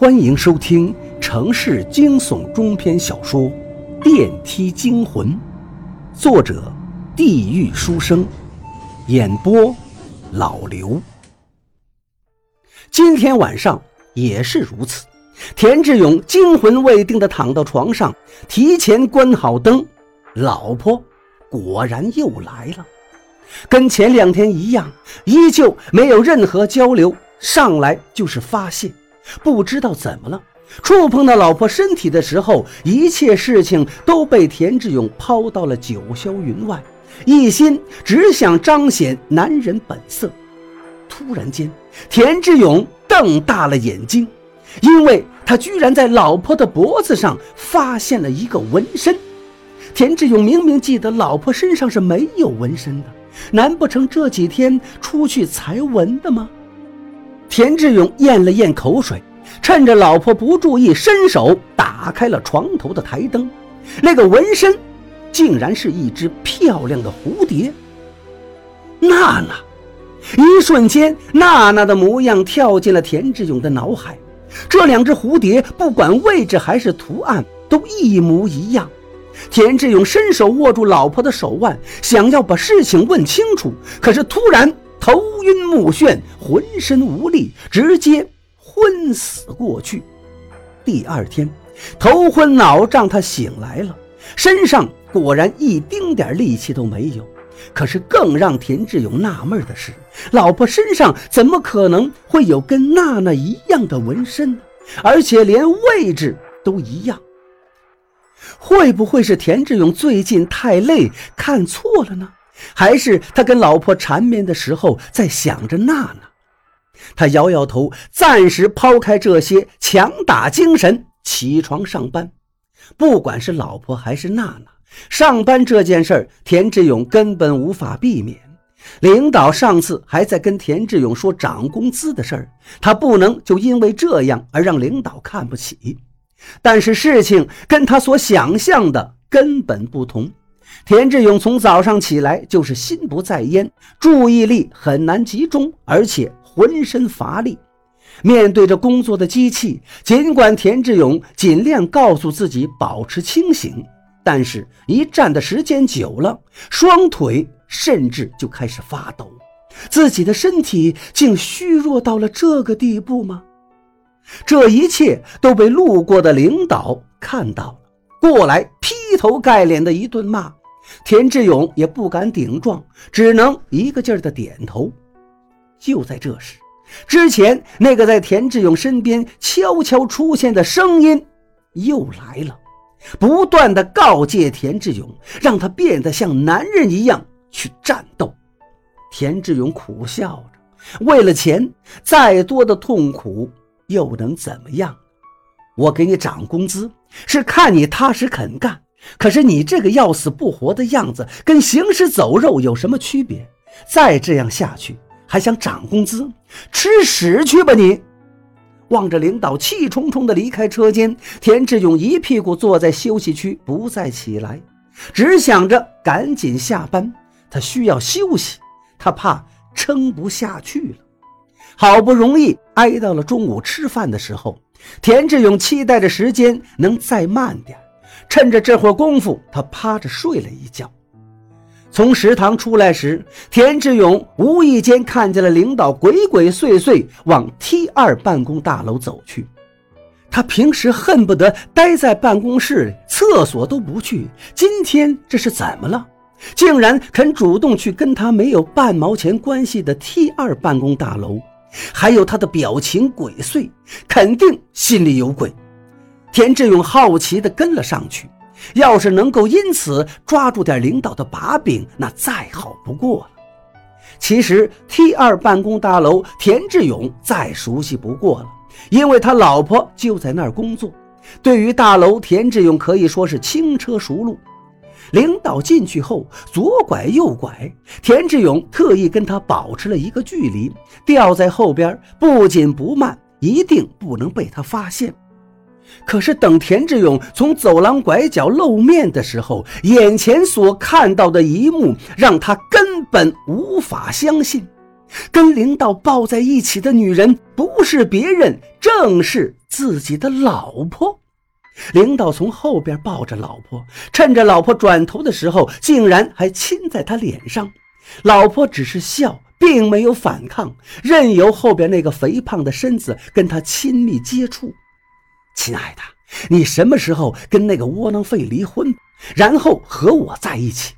欢迎收听城市惊悚中篇小说《电梯惊魂》，作者：地狱书生，演播：老刘。今天晚上也是如此，田志勇惊魂未定地躺到床上，提前关好灯，老婆果然又来了，跟前两天一样，依旧没有任何交流，上来就是发泄。不知道怎么了，触碰到老婆身体的时候，一切事情都被田志勇抛到了九霄云外，一心只想彰显男人本色。突然间，田志勇瞪大了眼睛，因为他居然在老婆的脖子上发现了一个纹身。田志勇明明记得老婆身上是没有纹身的，难不成这几天出去才纹的吗？田志勇咽了咽口水，趁着老婆不注意，伸手打开了床头的台灯。那个纹身，竟然是一只漂亮的蝴蝶。娜娜，一瞬间，娜娜的模样跳进了田志勇的脑海。这两只蝴蝶，不管位置还是图案，都一模一样。田志勇伸手握住老婆的手腕，想要把事情问清楚，可是突然。头晕目眩，浑身无力，直接昏死过去。第二天，头昏脑胀，他醒来了，身上果然一丁点力气都没有。可是更让田志勇纳闷的是，老婆身上怎么可能会有跟娜娜一样的纹身呢？而且连位置都一样。会不会是田志勇最近太累，看错了呢？还是他跟老婆缠绵的时候在想着娜娜，他摇摇头，暂时抛开这些，强打精神，起床上班。不管是老婆还是娜娜，上班这件事儿，田志勇根本无法避免。领导上次还在跟田志勇说涨工资的事儿，他不能就因为这样而让领导看不起。但是事情跟他所想象的根本不同。田志勇从早上起来就是心不在焉，注意力很难集中，而且浑身乏力。面对着工作的机器，尽管田志勇尽量告诉自己保持清醒，但是一站的时间久了，双腿甚至就开始发抖。自己的身体竟虚弱到了这个地步吗？这一切都被路过的领导看到了，过来劈头盖脸的一顿骂。田志勇也不敢顶撞，只能一个劲儿的点头。就在这时，之前那个在田志勇身边悄悄出现的声音又来了，不断的告诫田志勇，让他变得像男人一样去战斗。田志勇苦笑着，为了钱，再多的痛苦又能怎么样？我给你涨工资，是看你踏实肯干。可是你这个要死不活的样子，跟行尸走肉有什么区别？再这样下去，还想涨工资？吃屎去吧你！望着领导气冲冲地离开车间，田志勇一屁股坐在休息区，不再起来，只想着赶紧下班。他需要休息，他怕撑不下去了。好不容易挨到了中午吃饭的时候，田志勇期待着时间能再慢点。趁着这会儿功夫，他趴着睡了一觉。从食堂出来时，田志勇无意间看见了领导鬼鬼祟祟往 T 二办公大楼走去。他平时恨不得待在办公室里，厕所都不去。今天这是怎么了？竟然肯主动去跟他没有半毛钱关系的 T 二办公大楼？还有他的表情鬼祟，肯定心里有鬼。田志勇好奇地跟了上去，要是能够因此抓住点领导的把柄，那再好不过了。其实 T 二办公大楼，田志勇再熟悉不过了，因为他老婆就在那儿工作。对于大楼，田志勇可以说是轻车熟路。领导进去后，左拐右拐，田志勇特意跟他保持了一个距离，吊在后边，不紧不慢，一定不能被他发现。可是，等田志勇从走廊拐角露面的时候，眼前所看到的一幕让他根本无法相信。跟领导抱在一起的女人不是别人，正是自己的老婆。领导从后边抱着老婆，趁着老婆转头的时候，竟然还亲在她脸上。老婆只是笑，并没有反抗，任由后边那个肥胖的身子跟她亲密接触。亲爱的，你什么时候跟那个窝囊废离婚，然后和我在一起？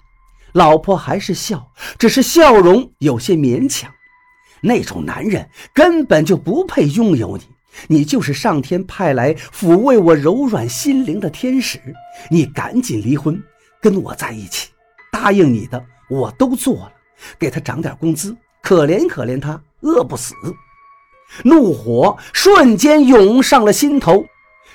老婆还是笑，只是笑容有些勉强。那种男人根本就不配拥有你。你就是上天派来抚慰我柔软心灵的天使，你赶紧离婚，跟我在一起。答应你的我都做了，给他涨点工资，可怜可怜他，饿不死。怒火瞬间涌上了心头，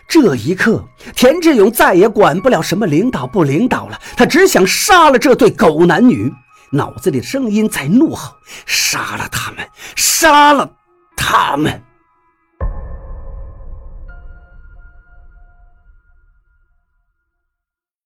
这一刻，田志勇再也管不了什么领导不领导了，他只想杀了这对狗男女，脑子里的声音在怒吼：杀了他们，杀了他们！